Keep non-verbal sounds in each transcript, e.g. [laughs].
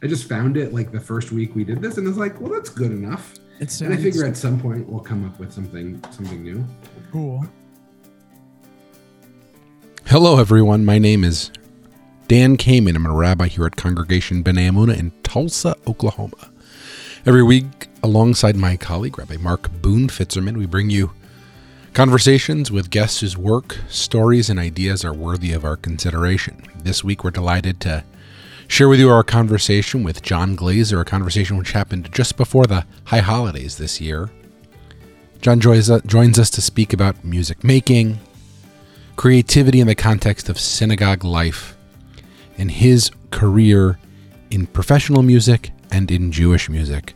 I just found it like the first week we did this, and I was like, well, that's good enough. It sounds And I figure at some point we'll come up with something something new. cool. Hello, everyone. My name is Dan Kaiman. I'm a rabbi here at Congregation B'nai Emunah in Tulsa, Oklahoma. Every week, alongside my colleague, Rabbi Marc Boone Fitzerman, we bring you conversations with guests whose work, stories, and ideas are worthy of our consideration. This week, we're delighted to share with you our conversation with John Glazer, a conversation which happened just before the high holidays this year. John joins uh, joins us to speak about music making, creativity in the context of synagogue life, and his career in professional music and in Jewish music.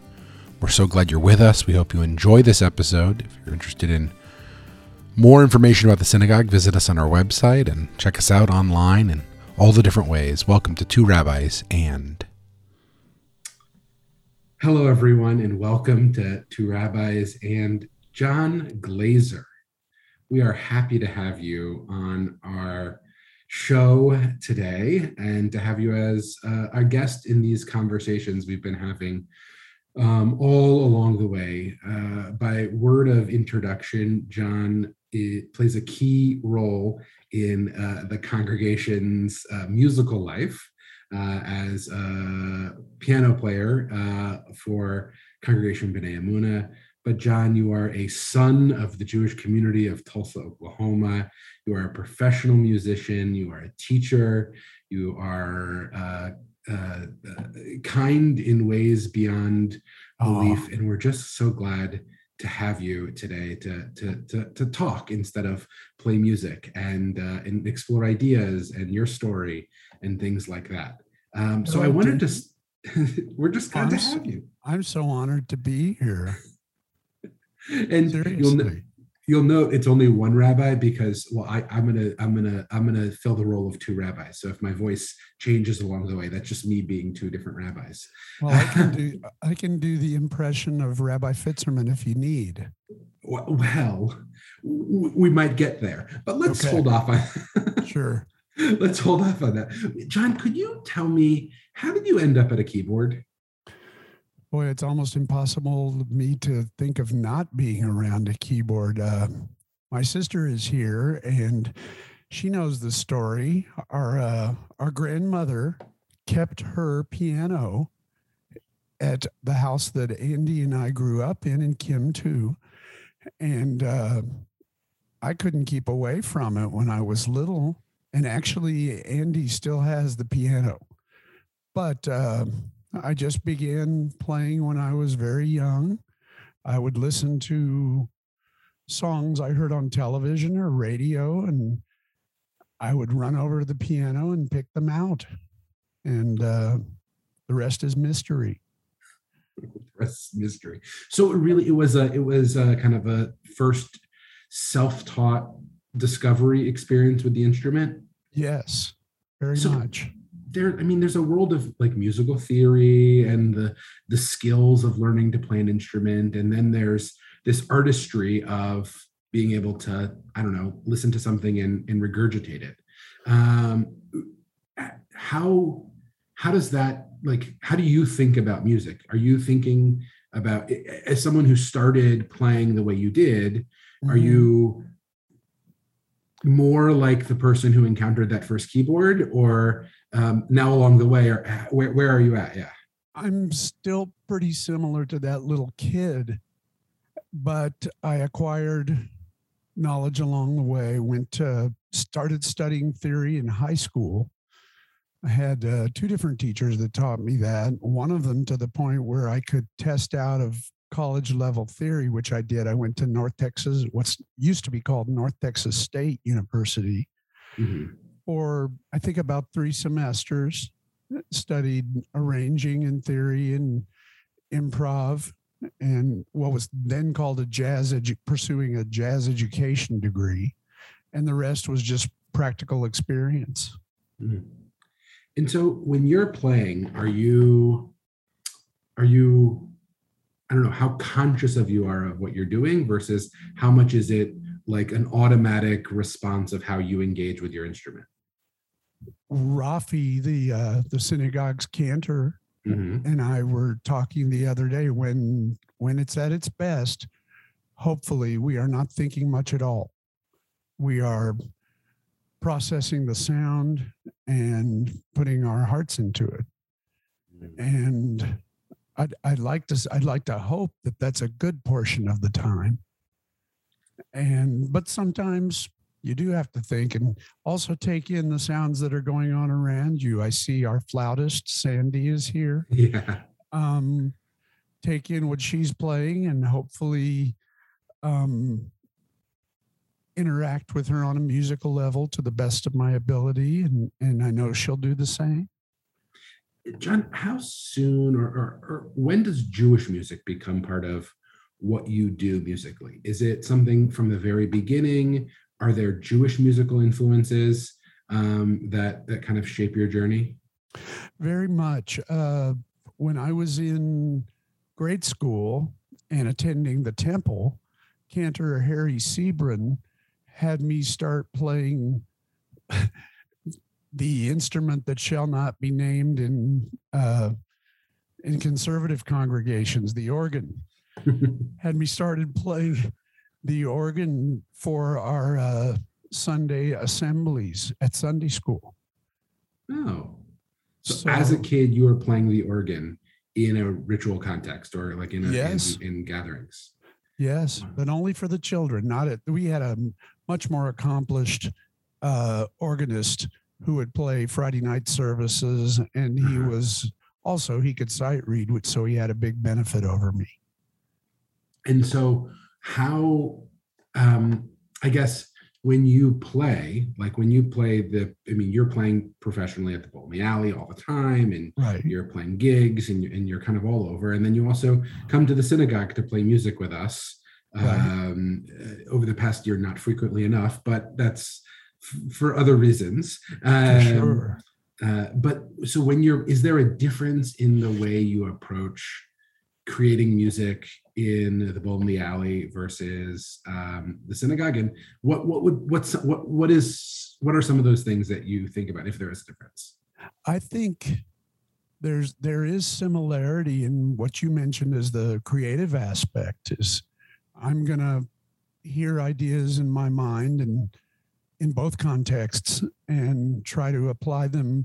We're so glad you're with us. We hope you enjoy this episode. If you're interested in more information about the synagogue, visit us on our website and check us out online in all the different ways. Welcome to Two Rabbis and. Hello, everyone, and welcome to Two Rabbis and John Glazer. We are happy to have you on our show today and to have you as uh, our guest in these conversations we've been having um, all along the way. Uh, by word of introduction, John plays a key role in uh, the congregation's uh, musical life uh, as a piano player uh, for Congregation B'nai Emunah. But John, you are a son of the Jewish community of Tulsa, Oklahoma. You are a professional musician. You are a teacher. You are uh, uh, kind in ways beyond belief, and we're just so glad to have you today to to to, to talk instead of play music and uh, and explore ideas and your story and things like that. Um, so I wanted to. [laughs] We're just glad to I'm so- have you, I'm so honored to be here. [laughs] and Seriously. you'll note it's only one rabbi because well I, i'm gonna i'm gonna i'm gonna fill the role of two rabbis so if my voice changes along the way that's just me being two different rabbis Well, I can [laughs] do I can do the impression of Rabbi Fitzerman if you need. Well we might get there but let's Okay. hold off on [laughs] Sure. let's hold off on that john could you tell me how did you end up at a keyboard Boy, it's almost impossible of me to think of not being around a keyboard. Uh, my sister is here, and she knows the story. Our uh, our grandmother kept her piano at the house that Andy and I grew up in, and Kim too. And uh, I couldn't keep away from it when I was little. And actually, Andy still has the piano, but. Uh, I just began playing when I was very young. I would listen to songs I heard on television or radio, and I would run over to the piano and pick them out. And uh, the rest is mystery. That's mystery so it really it was a it was a kind of a first self-taught discovery experience with the instrument Yes, very So- much. There i mean there's a world of like musical theory and the the skills of learning to play an instrument. And then there's this artistry of being able to i don't know listen to something and, and regurgitate it. Um how how does that like how do you think about music? Are you thinking about as someone who started playing the way you did are Mhm. you more like the person who encountered that first keyboard or um, now along the way or where, where are you at yeah I'm still pretty similar to that little kid, but I acquired knowledge along the way. Went to started studying theory in high school. I had uh, two different teachers that taught me that. One of them to the point where I could test out of college level theory, which I did. I went to North Texas, what's used to be called North Texas State University, Mhm. For I think about three semesters. Studied arranging and theory and improv, and what was then called a jazz edu- pursuing a jazz education degree, and the rest was just practical experience. Mhm. and so when you're playing are you are you i don't know how conscious of you are of what you're doing versus how much is it like an automatic response of how you engage with your instrument Rafi, the uh, the synagogue's cantor, mm-hmm. and I were talking the other day when when it's at its best, hopefully we are not thinking much at all. We are processing the sound and putting our hearts into it. Mm-hmm. And I'd, I'd like to I'd like to hope that that's a good portion of the time. And but sometimes you do have to think and also take in the sounds that are going on around you. I see our flautist Sandy is here. [laughs] Yeah. Um, take in what she's playing and hopefully um, interact with her on a musical level to the best of my ability, and and I know she'll do the same. John, how soon or, or, or when does Jewish music become part of what you do musically? Is it something from the very beginning? Are there Jewish musical influences um, that that kind of shape your journey? Very much. Uh, when I was in grade school and attending the temple, Cantor Harry Sebron had me start playing [laughs] the instrument that shall not be named in uh, in conservative congregations, the organ. Had me started playing the organ for our uh, Sunday assemblies at Sunday school. Oh, so, so, as a kid, you were playing the organ in a ritual context or like in a, yes. in, in gatherings. Yes, but only for the children. Not at. We had a much more accomplished uh, organist who would play Friday night services, and he uh-huh. was also he could sight read, which so he had a big benefit over me. And so, how um, I guess when you play, like when you play the, I mean, you're playing professionally at the bowling Alley all the time, and right. you're playing gigs, and you're, and you're kind of all over. And then you also come to the synagogue to play music with us. Right. Um, uh, over the past year, not frequently enough, but that's f- for other reasons. Um, sure. Uh, but so when you're, is there a difference in the way you approach creating music in the bowl in the alley versus um, the synagogue? And what what would what's what what is what are some of those things that you think about if there is a difference? I think there's there is similarity in what you mentioned as the creative aspect is i'm going to hear ideas in my mind and in both contexts and try to apply them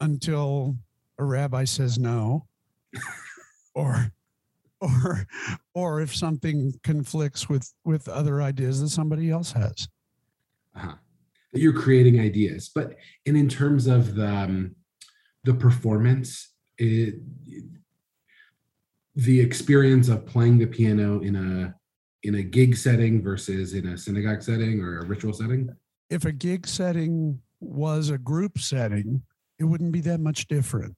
until a rabbi says no [laughs] or or or if something conflicts with with other ideas that somebody else has. Uh-huh. you're creating ideas but and in terms of the um, the performance it, the experience of playing the piano in a in a gig setting versus in a synagogue setting or a ritual setting? If a gig setting was a group setting it wouldn't be that much different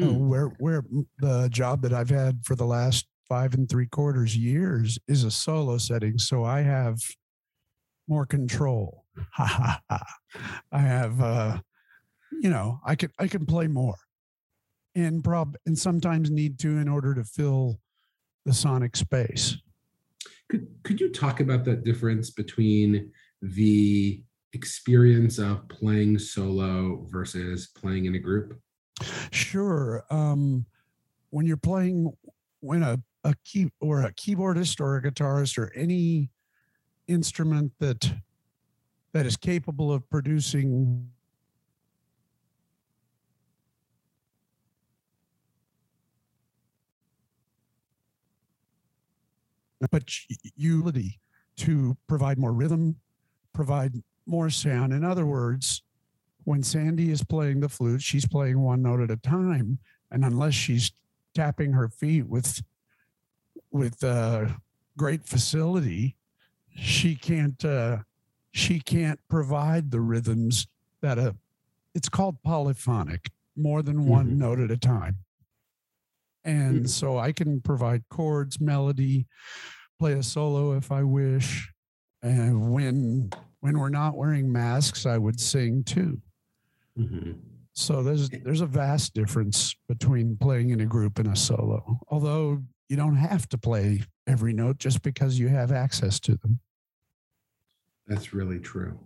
uh, mm. where where the job that I've had for the last five and three quarters years is a solo setting, so I have more control. [laughs] I have, uh, you know, I can I can play more, and prob and sometimes need to in order to fill the sonic space. Could could you talk about that difference between the experience of playing solo versus playing in a group? Sure. Um, when you're playing, when a, a key or a keyboardist or a guitarist or any instrument that that is capable of producing but utility to provide more rhythm, provide more sound. In other words, when Sandy is playing the flute, she's playing one note at a time, and unless she's tapping her feet with with uh, great facility, she can't uh, she can't provide the rhythms that a it's called polyphonic, more than one mm-hmm. note at a time. And mm-hmm. so I can provide chords, melody, play a solo if I wish. And when when we're not wearing masks, I would sing too. Mm-hmm. So there's there's a vast difference between playing in a group and a solo. Although you don't have to play every note just because you have access to them. That's really true.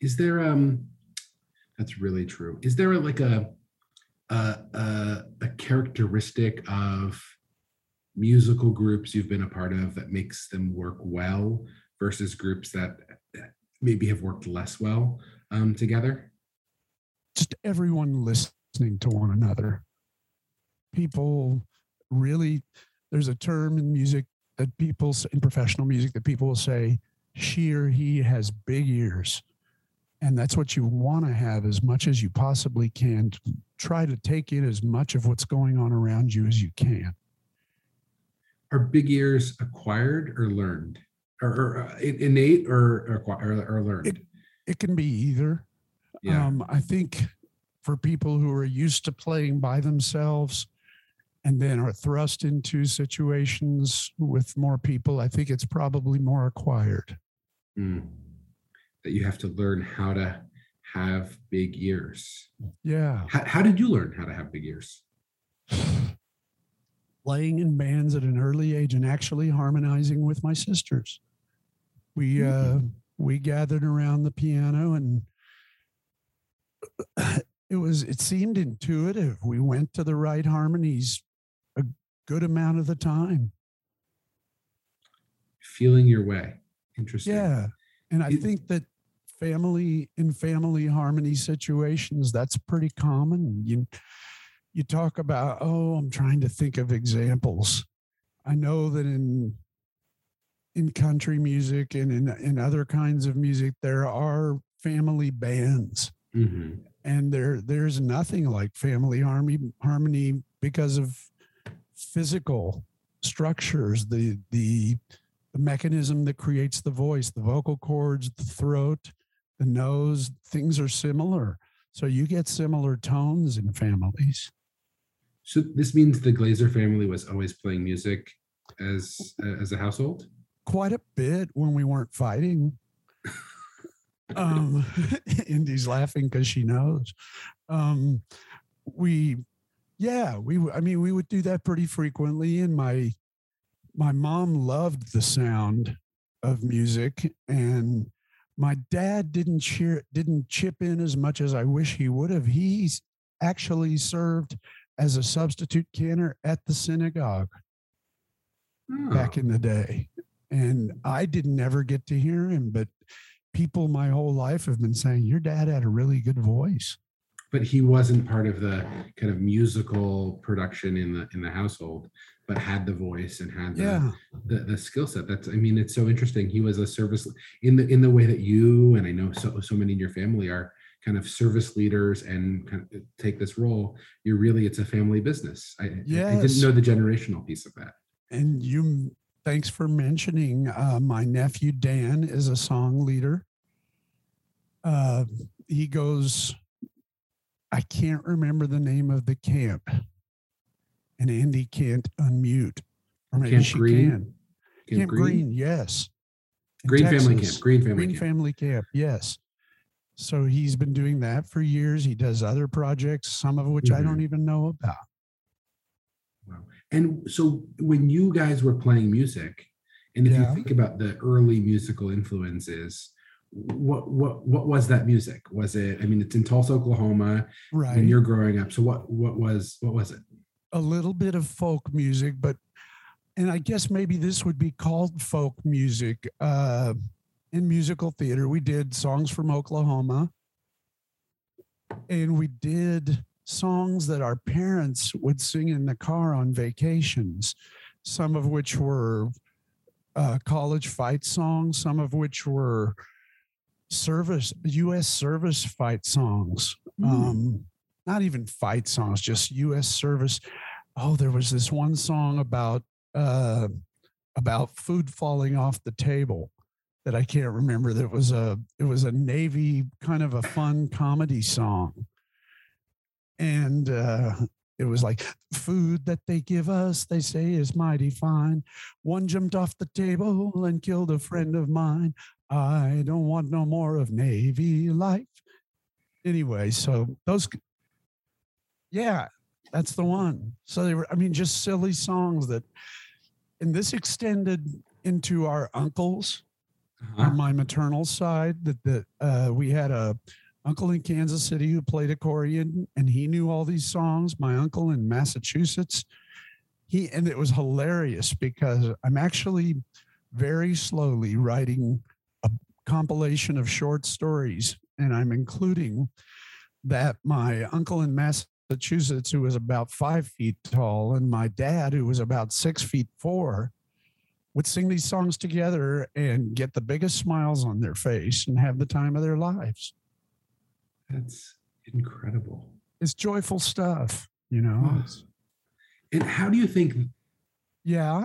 Is there um that's really true. Is there like a a, a, a characteristic of musical groups you've been a part of that makes them work well versus groups that maybe have worked less well um, together? Just everyone listening to one another. People really, there's a term in music that people in professional music that people will say, she or he has big ears. And that's what you want to have as much as you possibly can. Try to take in as much of what's going on around you as you can. Are big ears acquired or learned? Or, or uh, innate or, or, or learned? It, it can be either. Yeah. Um, I think for people who are used to playing by themselves, and then are thrust into situations with more people, I think it's probably more acquired. Mm. That you have to learn how to have big ears. Yeah. How, how did you learn how to have big ears? [sighs] Playing in bands at an early age and actually harmonizing with my sisters. We mm-hmm. uh, we gathered around the piano and [clears throat] it was it seemed intuitive. We went to the right harmonies a good amount of the time. Feeling your way. Interesting. Yeah. And I it, think that family in family harmony situations, that's pretty common. You you talk about, oh, I'm trying to think of examples. I know that in in country music and in, in other kinds of music, there are family bands. Mm-hmm. And there there's nothing like family harmony harmony because of physical structures, the the the mechanism that creates the voice, the vocal cords, the throat, the nose, things are similar. So you get similar tones in families. So this means the Glazer family was always playing music as as a household? Quite a bit when we weren't fighting. Um [laughs] [laughs] Andy's laughing because she knows. Um we yeah, we. I mean, we would do that pretty frequently, and my my mom loved the sound of music, and my dad didn't cheer didn't chip in as much as I wish he would have. He's actually served as a substitute cantor at the synagogue oh. back in the day, and I didn't ever get to hear him, but people my whole life have been saying your dad had a really good voice. But he wasn't part of the kind of musical production in the in the household but had the voice and had the yeah. the, the skill set. That's i mean it's so interesting. He was a service in the in the way that you and i know so so many in your family are kind of service leaders and kind of uh, take this role you're really it's a family business. I, yes. I didn't know the generational piece of that. And you thanks for mentioning uh, my nephew dan is a song leader uh, he goes I can't remember the name of the camp. And Andy can't unmute. Or maybe camp she Green? can. Camp, camp Green? Green? yes. In Green Texas. Family Camp. Green Family Green Camp. Family Camp, yes. So he's been doing that for years. He does other projects, some of which mm-hmm. I don't even know about. And so when you guys were playing music, and if yeah. you think about the early musical influences, what what what was that music? Was it? I mean, it's in Tulsa, Oklahoma. Right. And you're growing up. So what what was what was it? A little bit of folk music, but and I guess maybe this would be called folk music. Uh, in musical theater, we did songs from Oklahoma, and we did songs that our parents would sing in the car on vacations. Some of which were uh, college fight songs, some of which were service U.S. service fight songs. Mm. Um, not even fight songs, just U.S. service. Oh, there was this one song about uh, about food falling off the table that I can't remember. That was a it was a Navy kind of a fun comedy song, and uh, it was like food that they give us, they say is mighty fine. One jumped off the table and killed a friend of mine. I don't want no more of Navy life. Anyway, so those, yeah, that's the one. So they were, I mean, just silly songs that, and this extended into our uncles uh-huh. on my maternal side. That that uh, we had a uncle in Kansas City who played accordion and he knew all these songs. My uncle in Massachusetts, he and it was hilarious because I'm actually very slowly writing a compilation of short stories and I'm including that my uncle in Massachusetts, who was about five feet tall, and my dad, who was about six feet four, would sing these songs together and get the biggest smiles on their face and have the time of their lives. That's incredible. It's joyful stuff, you know. And how do you think? Yeah.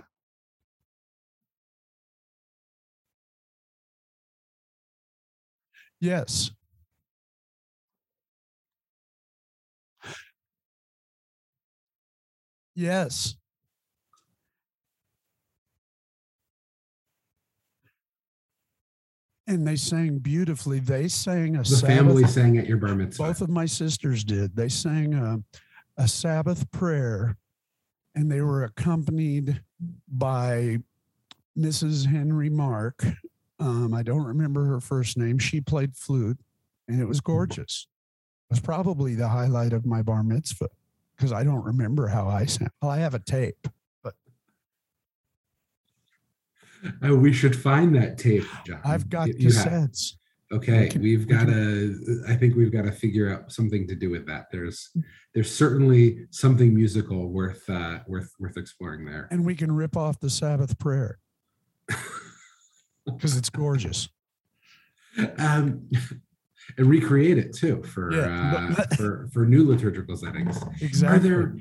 Yes. Yes. And they sang beautifully. They sang a the Sabbath, family sang at your bar mitzvah. Both of my sisters did. They sang a, a Sabbath prayer, and they were accompanied by Mrs. Henry Mark. Um, I don't remember her first name. She played flute, and it was gorgeous. It was probably the highlight of my bar mitzvah because I don't remember how I sang. Well, I have a tape. Uh, we should find that tape, John. I've got you cassettes. Have. Okay, can, we've got to. I think we've got to figure out something to do with that. There's, there's certainly something musical worth, uh, worth, worth exploring there. And we can rip off the Sabbath prayer [laughs] because it's gorgeous. Um, and recreate it too for yeah. uh, for for new liturgical settings. [laughs] Exactly. Are there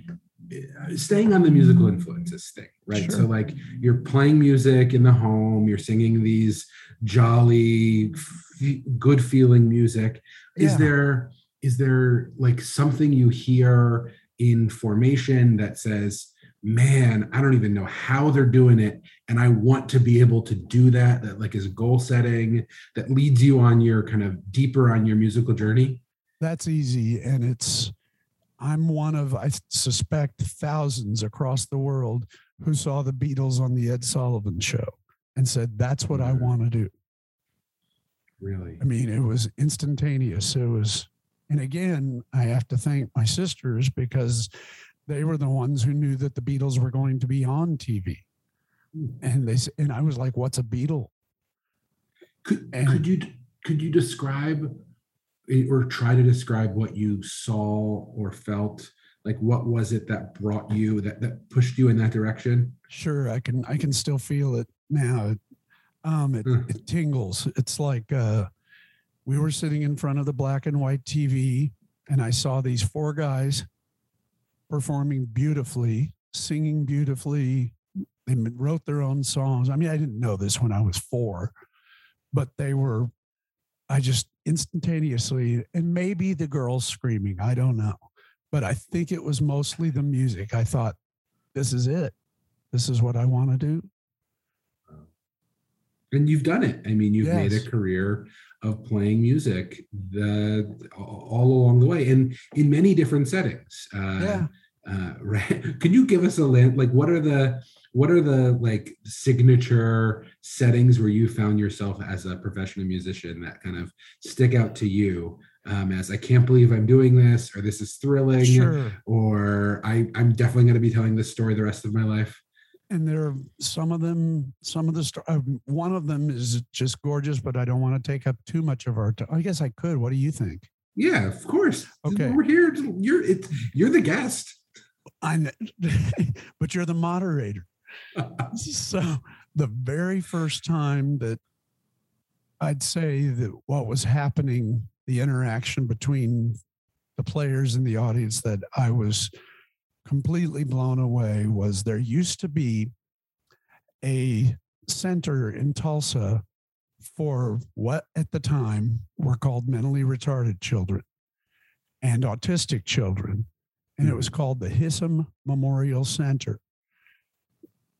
staying on the musical mm. influences thing, right? Sure. So like you're playing music in the home, you're singing these jolly, f- good feeling music. Is yeah. there is there like something you hear in formation that says, "Man, I don't even know how they're doing it, and I want to be able to do that." That like is goal setting that leads you on your kind of deeper on your musical journey. That's easy, and it's I'm one of, I suspect, thousands across the world who saw the Beatles on the Ed Sullivan show and said, that's what I want to do. Really? I mean, it was instantaneous. It was, and again, I have to thank my sisters because they were the ones who knew that the Beatles were going to be on TV. Hmm. And they and I was like, "What's a Beatle?" Could and, could you could you describe or try to describe what you saw or felt? Like what was it that brought you that that pushed you in that direction? Sure i can i can still feel it now. Um it, hmm. it tingles. It's like uh we were sitting in front of the black and white tv and i saw these four guys performing beautifully singing beautifully. They wrote their own songs. I mean i didn't know this when i was four but they were I just instantaneously, and maybe the girls screaming, I don't know. But I think it was mostly the music. I thought, this is it. This is what I want to do. And you've done it. I mean, you've yes. made a career of playing music the all along the way, and in many different settings. Uh, yeah. Uh, [laughs] right. Can you give us a land? Like, what are the what are the like signature settings where you found yourself as a professional musician that kind of stick out to you um, as I can't believe I'm doing this, or this is thrilling, sure. or I, I'm definitely going to be telling this story the rest of my life. And there are some of them, some of the sto- uh, one of them is just gorgeous, but I don't want to take up too much of our time. I guess I could. What do you think? Yeah, of course. Okay, we're here. To, you're it. You're the guest. I'm, [laughs] but you're the moderator. So the very first time that I'd say that what was happening, the interaction between the players and the audience that I was completely blown away was there used to be a center in Tulsa for what at the time were called mentally retarded children and autistic children. And it was mm-hmm. called the Hissom Memorial Center.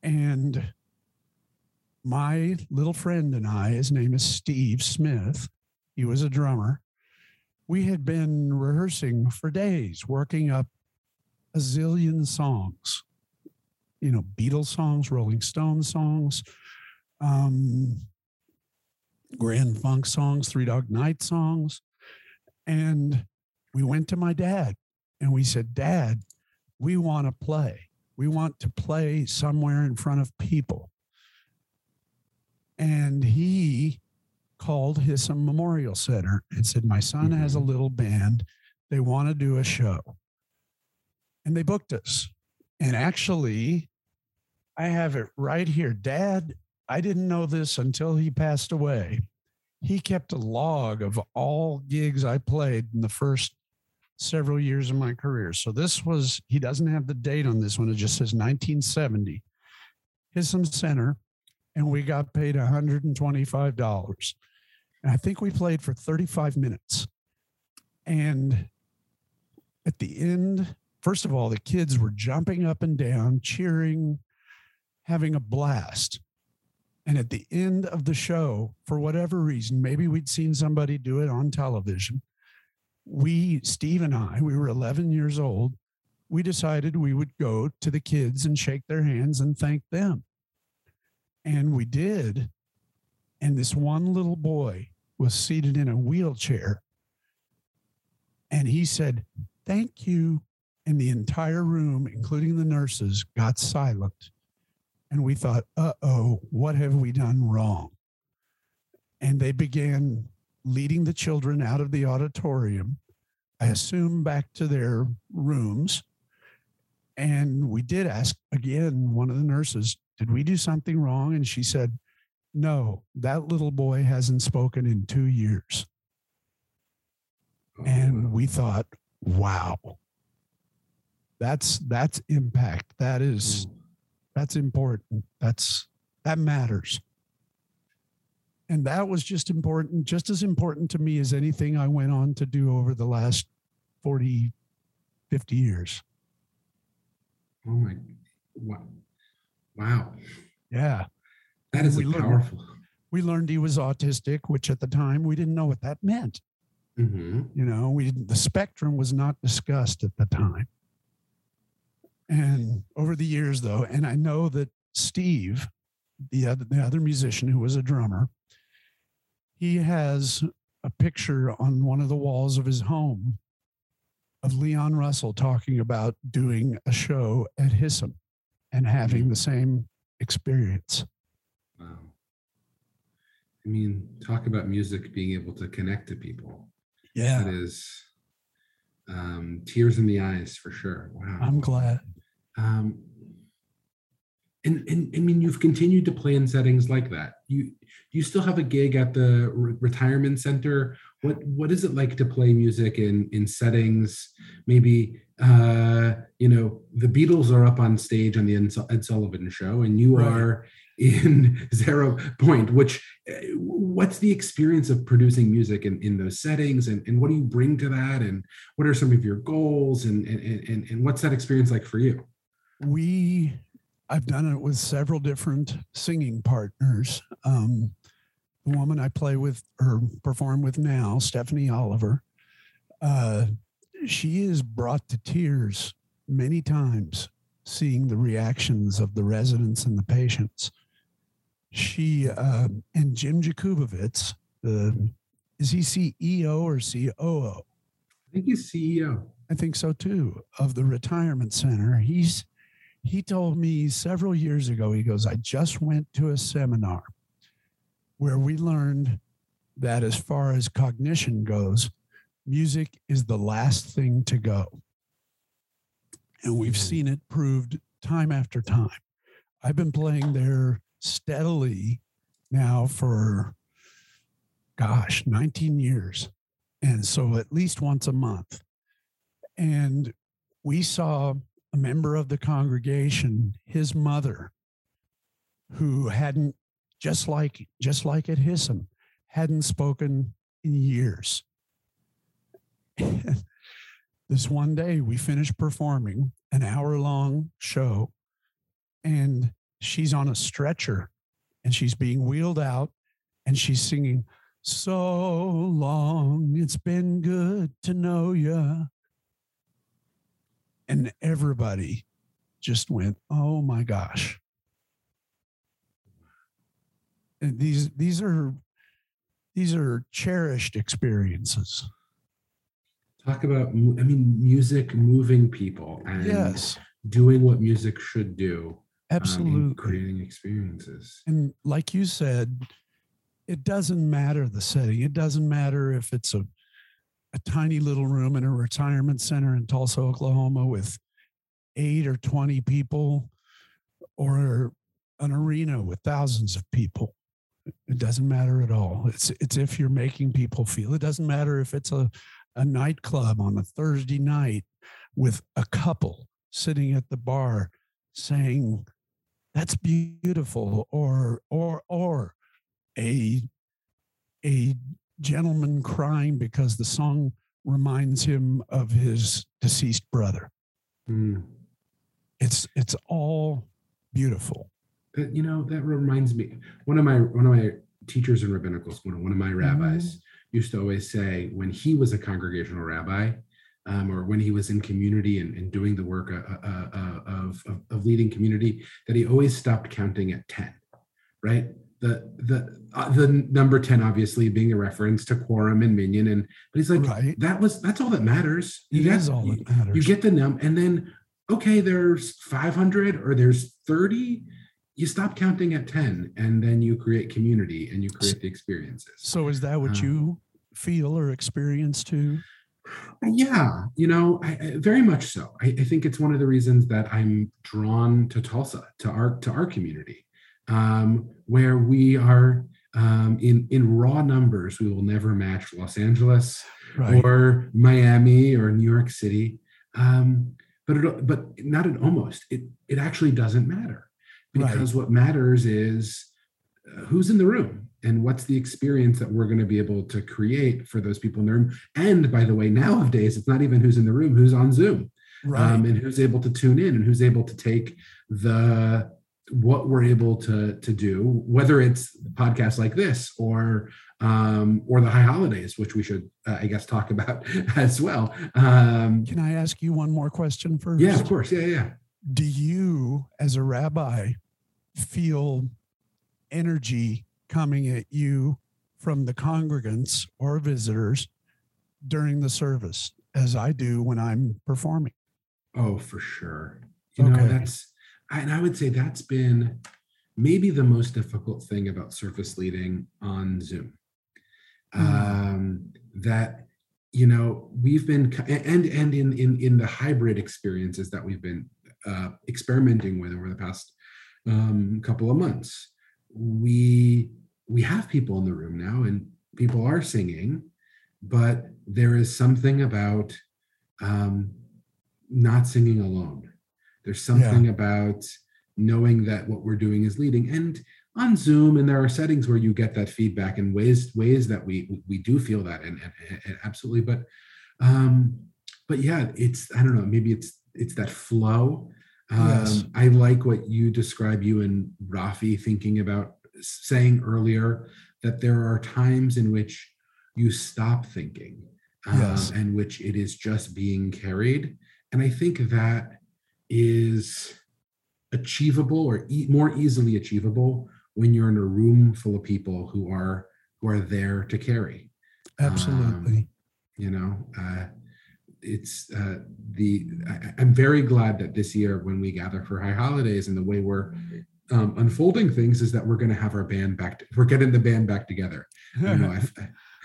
And my little friend and I, his name is Steve Smith, he was a drummer. We had been rehearsing for days, working up a zillion songs, you know, Beatles songs, Rolling Stones songs, um, Grand Funk songs, Three Dog Night songs. And we went to my dad and we said, Dad, we want to play. We want to play somewhere in front of people. And he called Hissom Memorial Center and said, My son has a mm-hmm. little band. They want to do a show. And they booked us. And actually, I have it right here. Dad, I didn't know this until he passed away. He kept a log of all gigs I played in the first several years of my career. So this was, he doesn't have the date on this one. It just says 1970. Hissom Center, and we got paid $125. And I think we played for 35 minutes. And at the end, first of all, the kids were jumping up and down, cheering, having a blast. And at the end of the show, for whatever reason, maybe we'd seen somebody do it on television. We, Steve and I, we were 11 years old. We decided we would go to the kids and shake their hands and thank them. And we did. And this one little boy was seated in a wheelchair. And he said, Thank you. And the entire room, including the nurses, got silent. And we thought, uh oh, what have we done wrong? And they began leading the children out of the auditorium, I assume back to their rooms. And we did ask again, one of the nurses, did we do something wrong? And she said, no, that little boy hasn't spoken in two years. And mm. we thought, wow, that's that's impact. That is mm. that's important. That's that matters. And that was just important, just as important to me as anything I went on to do over the last 40, 50 years. Oh my wow. Wow. Yeah. That is we a learned- powerful. We learned he was autistic, which at the time we didn't know what that meant. hmm You know, we the spectrum was not discussed at the time. And over the years, though, and I know that Steve, the other, the other musician who was a drummer, he has a picture on one of the walls of his home of Leon Russell talking about doing a show at Hissom and having the same experience. Wow. I mean, talk about music being able to connect to people. Yeah, That is um, tears in the eyes for sure. Wow. I'm glad. Um, and, and I mean, you've continued to play in settings like that. You you still have a gig at the re- retirement center. What what is it like to play music in in settings? Maybe uh, you know the Beatles are up on stage on the Ed Sullivan Show, and you Right. are in [laughs] Zero Point. Which uh, what's the experience of producing music in, in those settings, and, and what do you bring to that, and what are some of your goals, and and and, and what's that experience like for you? we i've done it with several different singing partners um, the woman i play with or perform with now stephanie oliver uh, she is brought to tears many times seeing the reactions of the residents and the patients she uh, and jim jakubowicz the is he ceo or coo I think he's CEO. I think so too, of the retirement center. He's he told me several years ago, he goes, I just went to a seminar where we learned that as far as cognition goes, music is the last thing to go. And we've Mhm. seen it proved time after time. I've been playing there steadily now for gosh, 19 years. And so at least once a month. And we saw a member of the congregation, his mother, who hadn't, just like just like at Hissom, hadn't spoken in years. [laughs] this one day we finished performing an hour long show and she's on a stretcher and she's being wheeled out and she's singing so long it's been good to know you and everybody just went oh my gosh. And these these are these are cherished experiences. Talk about i mean music moving people and yes. doing what music should do absolutely. um, creating experiences. And like you said it doesn't matter the setting. It doesn't matter if it's a a tiny little room in a retirement center in Tulsa, Oklahoma with eight or 20 people or an arena with thousands of people. It doesn't matter at all. It's it's if you're making people feel. It doesn't matter if it's a, a nightclub on a Thursday night with a couple sitting at the bar saying, that's beautiful, or or or a a gentleman crying because the song reminds him of his deceased brother. Mm. It's it's all beautiful. That you know that reminds me. One of my one of my teachers in rabbinical school, one of my rabbis, mm. used to always say when he was a congregational rabbi, um, or when he was in community and, and doing the work uh, uh, uh, of, of, of leading community, that he always stopped counting at ten, right? The the uh, the number 10 obviously being a reference to quorum and minyan and but he's like right. that was that's all that matters. You it is all that matters you get the num and then okay there's 500 or there's 30 you stop counting at 10 and then you create community and you create the experiences. So is that what um, you feel or experience too? Yeah you know I, I, very much so. I, I think it's one of the reasons that i'm drawn to tulsa to our to our community um, where we are um, in in raw numbers, we will never match Los Angeles right. or Miami or New York City. Um, but it, but not at almost. It it actually doesn't matter because right. what matters is uh, who's in the room and what's the experience that we're going to be able to create for those people in the room. And by the way, nowadays it's not even who's in the room, who's on Zoom, right. um, and who's able to tune in and who's able to take the what we're able to to do, whether it's podcasts like this or um, or the high holidays, which we should, uh, I guess, talk about [laughs] as well. Um, Can I ask you one more question first? Yeah, of course. Yeah, yeah. Do you, as a rabbi, feel energy coming at you from the congregants or visitors during the service, as I do when I'm performing? Oh, for sure. You okay. know, that's and I would say that's been maybe the most difficult thing about surface leading on Zoom. Mm. Um, that you know we've been and and in in in the hybrid experiences that we've been uh, experimenting with over the past um, couple of months, we we have people in the room now and people are singing, but there is something about um, not singing alone there's something yeah. about knowing that what we're doing is leading. And on Zoom, and there are settings where you get that feedback in ways ways that we we do feel that, and, and, and absolutely. But um, but yeah, it's I don't know. Maybe it's it's that flow. Um, yes. I like what you describe you and Rafi thinking about saying earlier that there are times in which you stop thinking um, yes. and which it is just being carried. And I think that is achievable or e- more easily achievable when you're in a room full of people who are who are there to carry. Absolutely. Um, you know uh, it's uh, the I, am very glad that this year when we gather for high holidays and the way we're um, unfolding things is that we're going to have our band back to, we're getting the band back together. You know [laughs] I've,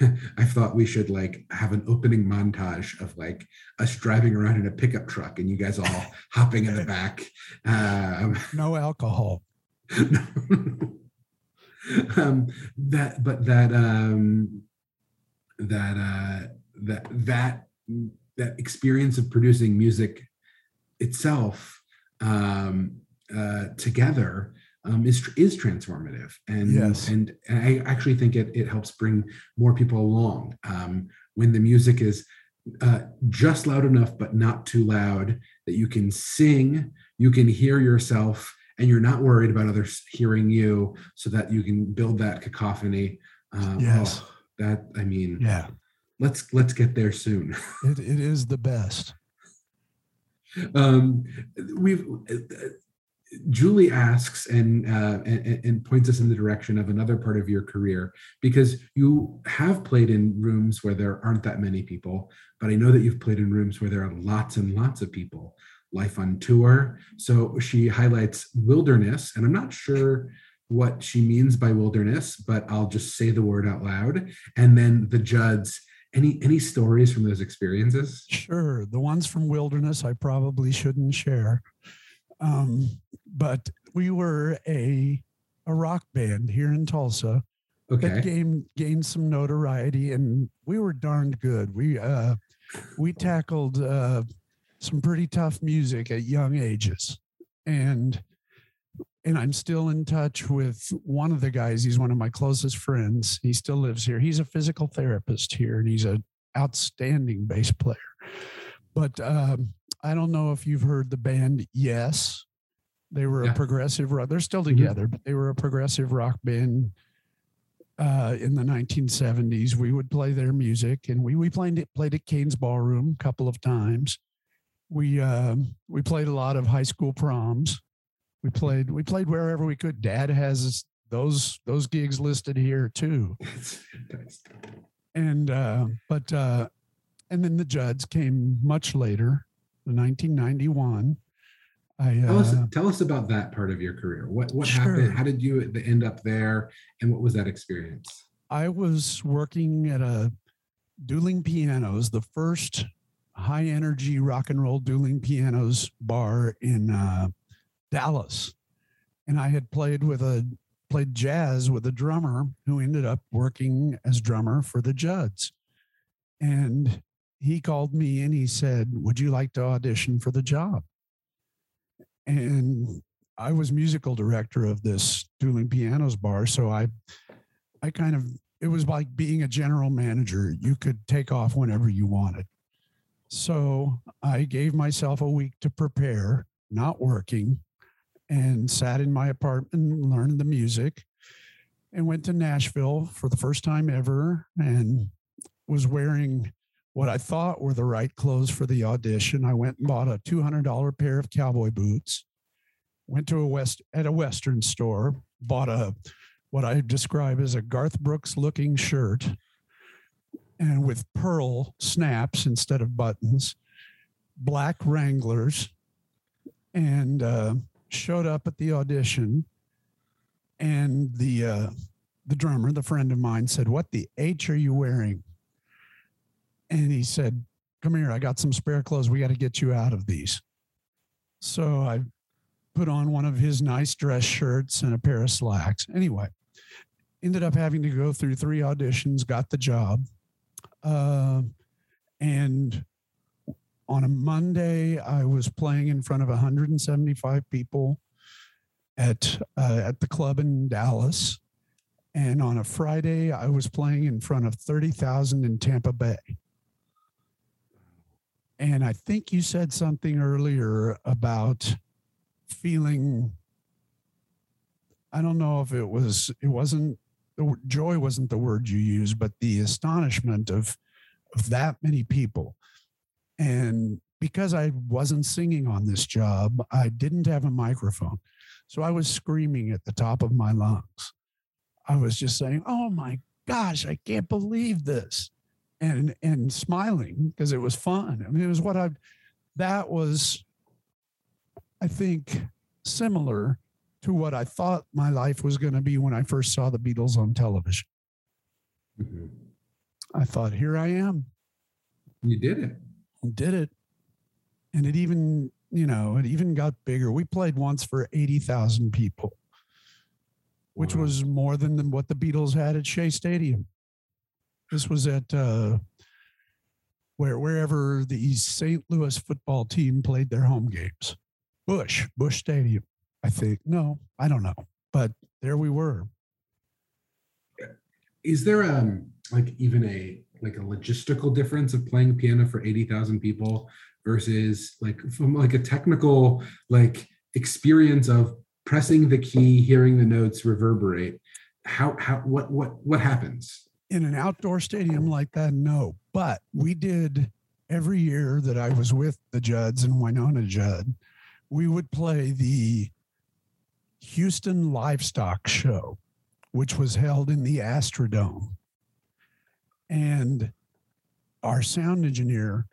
[laughs] I thought we should like have an opening montage of like us driving around in a pickup truck and you guys all [laughs] hopping in the back. Um, no alcohol. [laughs] um, that, but that, um, that, uh, that, that, that experience of producing music itself um, uh, together um, is is transformative, and yes. and, and I actually think it it helps bring more people along um, when the music is uh, just loud enough but not too loud that you can sing, you can hear yourself, and you're not worried about others hearing you, so that you can build that cacophony. Um, yes, oh, that I mean, yeah. Let's let's get there soon. [laughs] it, it is the best. Um, we've Julie asks and, uh, and, and points us in the direction of another part of your career because you have played in rooms where there aren't that many people, but I know that you've played in rooms where there are lots and lots of people. Life on tour. So she highlights wilderness, and I'm not sure what she means by wilderness, but I'll just say the word out loud. And then the Judds. Any any stories from those experiences? Sure, the ones from wilderness I probably shouldn't share, um, but we were a a rock band here in Tulsa Okay. that gained gained some notoriety, and we were darned good. We uh, we tackled uh, some pretty tough music at young ages, and and I'm still in touch with one of the guys. He's one of my closest friends. He still lives here. He's a physical therapist here, and he's an outstanding bass player. But um, I don't know if you've heard the band Yes. They were Yeah. a progressive rock. They're still Mhm. together, but they were a progressive rock band uh, in the 1970s. We would play their music, and we we played it, played at Cain's Ballroom a couple of times. We um, we played a lot of high school proms. We played we played wherever we could. Dad has those those gigs listed here too. [laughs] And uh, but uh, and then the Judds came much later, in 1991. I Tell us uh, tell us about that part of your career. What what Sure. happened? How did you end up there? And what was that experience? I was working at a dueling pianos, the first high energy rock and roll dueling pianos bar in uh, Dallas, and I had played with a played jazz with a drummer who ended up working as drummer for the Judds, and he called me and he said, "Would you like to audition for the job?" And I was musical director of this dueling pianos bar, so I I kind of it was like being a general manager. You could take off whenever you wanted. So I gave myself a week to prepare, not working, and sat in my apartment and learned the music and went to Nashville for the first time ever and was wearing what I thought were the right clothes for the audition. I went and bought a $200 pair of cowboy boots, went to a west at a western store, bought a what I describe as a Garth Brooks looking shirt and with pearl snaps instead of buttons, black Wranglers, and uh, showed up at the audition. And the uh, the drummer, the friend of mine, said, "What the H are you wearing?" And he said, "Come here, I got some spare clothes. We got to get you out of these." So I put on one of his nice dress shirts and a pair of slacks. Anyway, ended up having to go through three auditions, got the job. Uh, and on a Monday, I was playing in front of 175 people at uh, at the club in Dallas. And on a Friday, I was playing in front of 30,000 in Tampa Bay. And I think you said something earlier about feeling I don't know if it was it wasn't joy wasn't the word you used, but the astonishment of of that many people. And because I wasn't singing on this job, I didn't have a microphone. So I was screaming at the top of my lungs. I was just saying, "Oh my gosh, I can't believe this." And and smiling because it was fun. I mean, it was what I that was I think similar to what I thought my life was going to be when I first saw the Beatles on television. Mhm. I thought, here I am, You did it. did it. And it even, you know, it even got bigger. We played once for 80,000 people, which Wow. was more than the- what the Beatles had at Shea Stadium. This was at uh, where wherever the St. Louis football team played their home games. Busch, Busch Stadium, I think. No, I don't know. But there we were. Is there um like even a like a logistical difference of playing piano for 80,000 people versus like from like a technical like experience of pressing the key, hearing the notes reverberate? How how what what what happens? In an outdoor stadium like that, no. But we did every year that I was with the Judds and Wynonna Judd, we would play the Houston Livestock Show, which was held in the Astrodome. And our sound engineer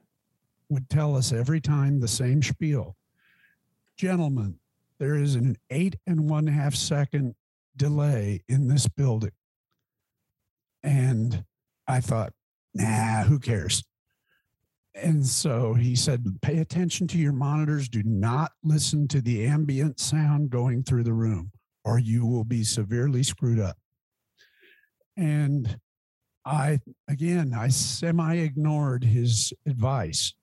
would tell us every time the same spiel. Gentlemen, there is an eight and one half second delay in this building. And I thought, nah, who cares? And so he said, pay attention to your monitors. Do not listen to the ambient sound going through the room, or you will be severely screwed up. And I, again, I semi ignored his advice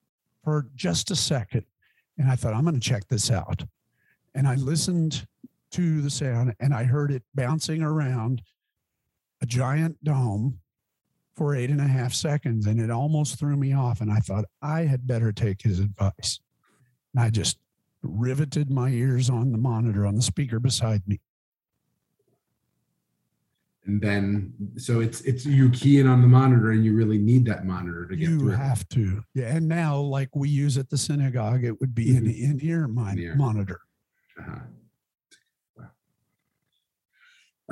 for just a second. And I thought, I'm going to check this out. And I listened to the sound and I heard it bouncing around a giant dome for eight and a half seconds and it almost threw me off. And I thought I had better take his advice. And I just riveted my ears on the monitor on the speaker beside me. And then, so it's it's you key in on the monitor, and you really need that monitor to get you through. You have to. Yeah. And now, like we use at the synagogue, it would be an in ear mon- In-ear. monitor. Uh-huh.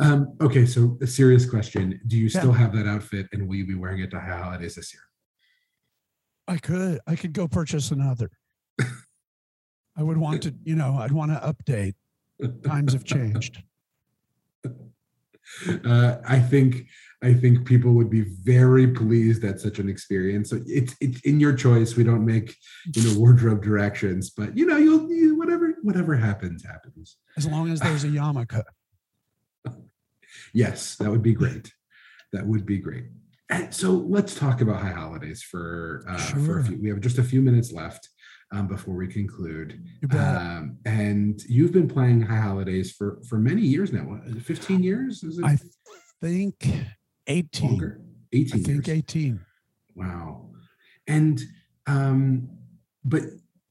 Um, okay, so a serious question: Do you still have that outfit, and will you be wearing it to high holidays this year? I could, I could go purchase another. [laughs] I would want to, you know, I'd want to update. Times have changed. [laughs] uh, I think I think people would be very pleased at such an experience. So it's it's in your choice. We don't make you know wardrobe directions, but you know you'll you, whatever whatever happens happens. As long as there's a yarmulke. Yes, that would be great. That would be great. And so let's talk about high holidays for uh, for a few. We have just a few minutes left um, before we conclude. Um, and you've been playing high holidays for for many years now. Fifteen years? Is it I think 18. longer? I think years. 18. Wow. And um, but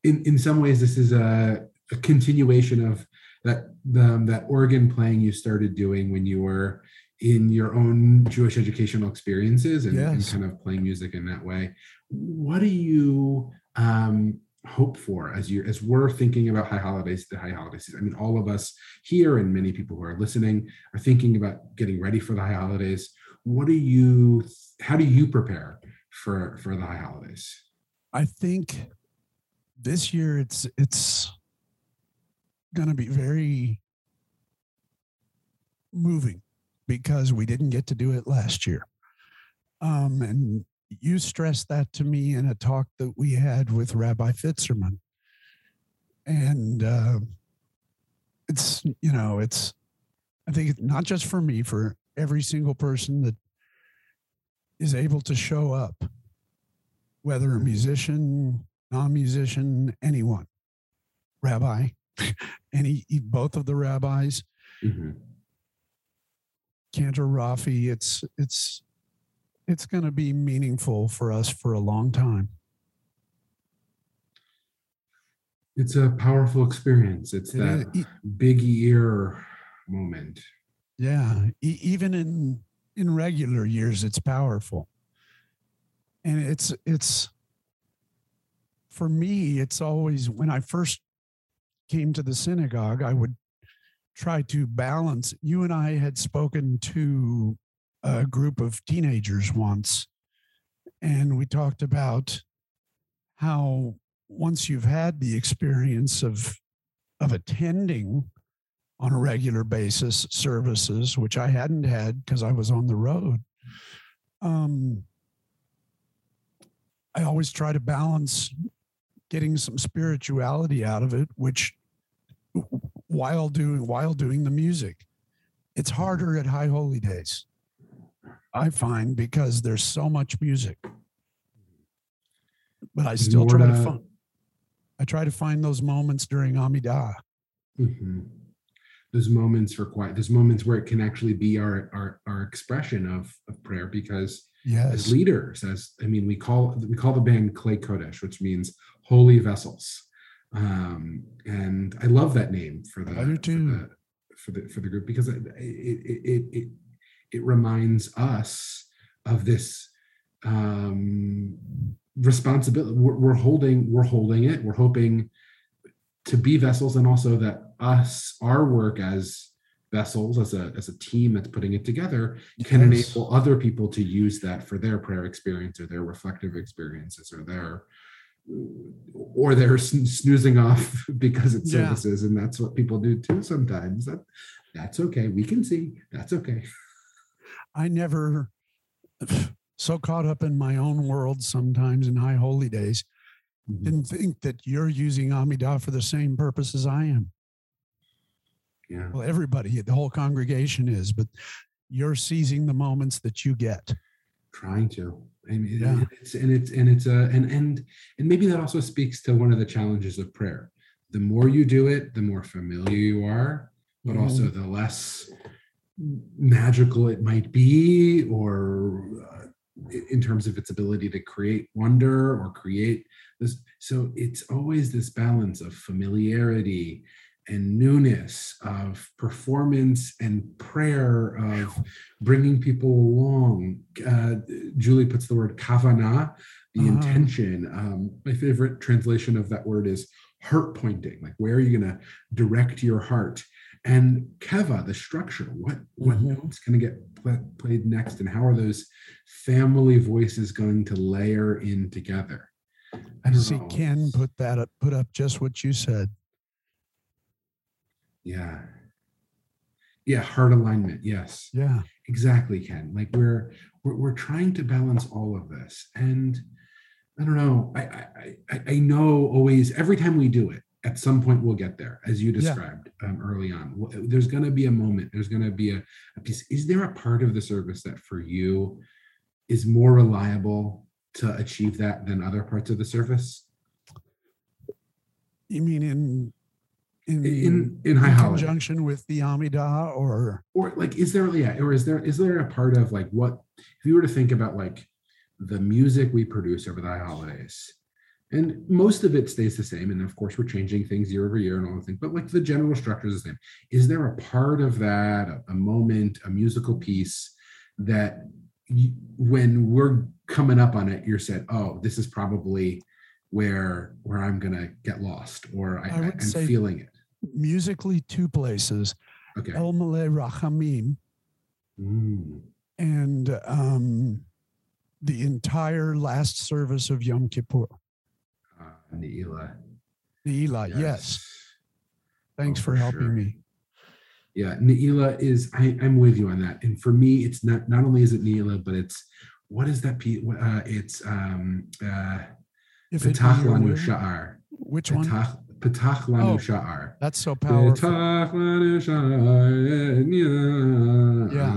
in in some ways, this is a, a continuation of that the that organ playing you started doing when you were in your own Jewish educational experiences and, and kind of playing music in that way. What do you um, hope for as you as we're thinking about high holidays, the high holidays? I mean, all of us here and many people who are listening are thinking about getting ready for the high holidays. What do you? How do you prepare for for the high holidays? I think this year it's it's going to be very moving because we didn't get to do it last year. Um, and you stressed that to me in a talk that we had with Rabbi Fitzerman. And uh, it's, you know, it's, I think not just for me, for every single person that is able to show up, whether a musician, non-musician, anyone, rabbi, [laughs] any both of the rabbis, Mhm. Cantor Rafi, it's it's it's going to be meaningful for us for a long time. It's a powerful experience. It's It that is- e- big year moment. yeah, e- even in in regular years, it's powerful, and it's it's for me. It's always when I first came to the synagogue, I would try to balance. You and I had spoken to a group of teenagers once, and we talked about how once you've had the experience of of attending on a regular basis services, which I hadn't had because I was on the road. Um, I always try to balance getting some spirituality out of it, which while doing while doing the music, it's harder at high holy days. I find because there's so much music, but I still try to find. I try to find those moments during Amidah. Mhm. Those moments for quiet. Those moments where it can actually be our our, our expression of, of prayer. Because Yes. as leaders, as I mean, we call we call the band Klei Kodesh, which means holy vessels. Um, and I love that name for the I do for the for the for the group because it it it it, it, it reminds us of this um responsibility we're, we're holding we're holding it we're hoping to be vessels and also that us our work as vessels as a as a team that's putting it together can Yes. enable other people to use that for their prayer experience or their reflective experiences or their or they're snoozing off [laughs] because it's Yeah. services and that's what people do too sometimes that that's okay we can see that's okay I never [sighs] so caught up in my own world sometimes in high holy days Mhm. didn't think that you're using Amidah for the same purpose as I am. yeah Well, everybody, the whole congregation is, but you're seizing the moments that you get. trying to I mean, Yeah. and it's and it's and it's a and and and maybe that also speaks to one of the challenges of prayer the more you do it the more familiar you are but also Mm-hmm. the less magical it might be or uh, in terms of its ability to create wonder or create this so it's always this balance of familiarity and newness of performance and prayer of bringing people along uh, julie puts the word kavana the Uh-huh. intention um, my favorite translation of that word is heart pointing like where are you going to direct your heart and keva the structure what what Mhm. notes going to get pla- played next and how are those family voices going to layer in together i I see know. Ken put that up, put up just what you said. Yeah. Yeah heart alignment yes. Yeah. exactly ken. Like we're, we're we're trying to balance all of this and i don't know i i i, I know always every time we do it at some point we'll get there as you Yeah. described um, early on. There's going to be a moment there's going to be a, a piece is there a part of the service that for you is more reliable to achieve that than other parts of the service? You mean in in in in high in holiday conjunction with the Amidah or? Or like is there yeah or is there is there a part of like what if you were to think about like the music we produce over the high holidays and most of it stays the same and of course we're changing things year over year and all the things but like the general structure is the same. Is there a part of that a, a moment a musical piece that you, when we're coming up on it you're said oh this is probably where where i'm gonna get lost or I, I I, am say- feeling it musically two places, okay El Malei Rachamim Mm. and um, the entire last service of Yom Kippur. uh, Neela. Ne'ilah, yes. Thanks Oh, for for helping sure. me. Yeah, Ne'ilah is. I, I'm with you on that. And for me, it's not. Not only is it Ne'ilah, but it's what is that? piece? Uh, it's um, uh, If it be Petach your Lanu will. Sha'ar. Which one? Petach Lanu Oh, Sha'ar. That's so powerful. Petach Lanu Sha'ar. Yeah.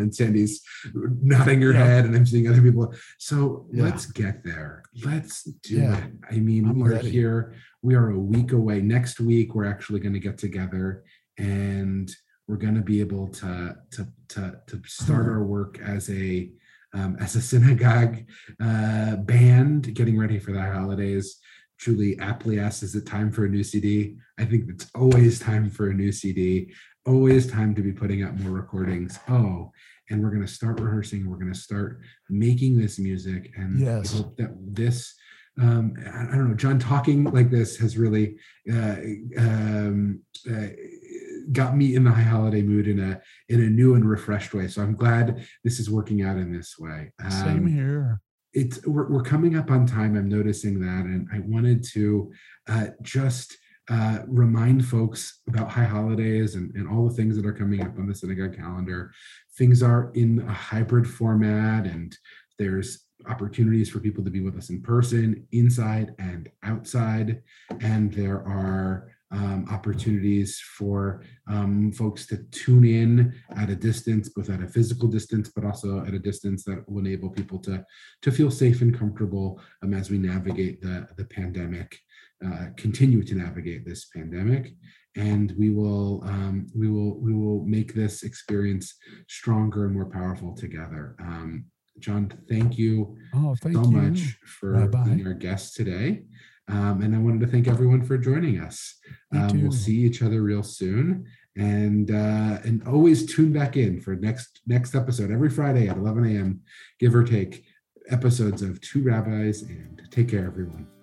And Sandy's nodding her Yeah. head, and I'm seeing other people. So Yeah. let's get there. Let's do Yeah. it. I mean, I'm we're ready. here. We are a week away. Next week, we're actually going to get together and we're going to be able to to to to start Hmm. our work as a um, as a synagogue uh, band, getting ready for the holidays. Julie aptly asked, "Is it time for a new CD?" I think it's always time for a new CD. Always time to be putting out more recordings. Oh, and we're going to start rehearsing. We're going to start making this music, and Yes. I hope that this. Um, I, I don't know. John talking like this has really uh, um, uh, got me in the high holiday mood in a in a new and refreshed way. So I'm glad this is working out in this way. Same Um, here. It's we're, we're coming up on time i'm noticing that and i wanted to uh, just uh, remind folks about high holidays and, and all the things that are coming up on the synagogue calendar. Things are in a hybrid format and there's opportunities for people to be with us in person inside and outside and there are um, opportunities for um, folks to tune in at a distance, both at a physical distance, but also at a distance that will enable people to to feel safe and comfortable um, as we navigate the the pandemic, uh, continue to navigate this pandemic, and we will um, we will we will make this experience stronger and more powerful together. Um, John, thank you Oh, thank so you. much for Rabbi. being our guest today. Um, and I wanted to thank everyone for joining us. Um, we'll see each other real soon, and uh, and always tune back in for next next episode every Friday at 11 a.m. give or take episodes of Two Rabbis. And take care, everyone.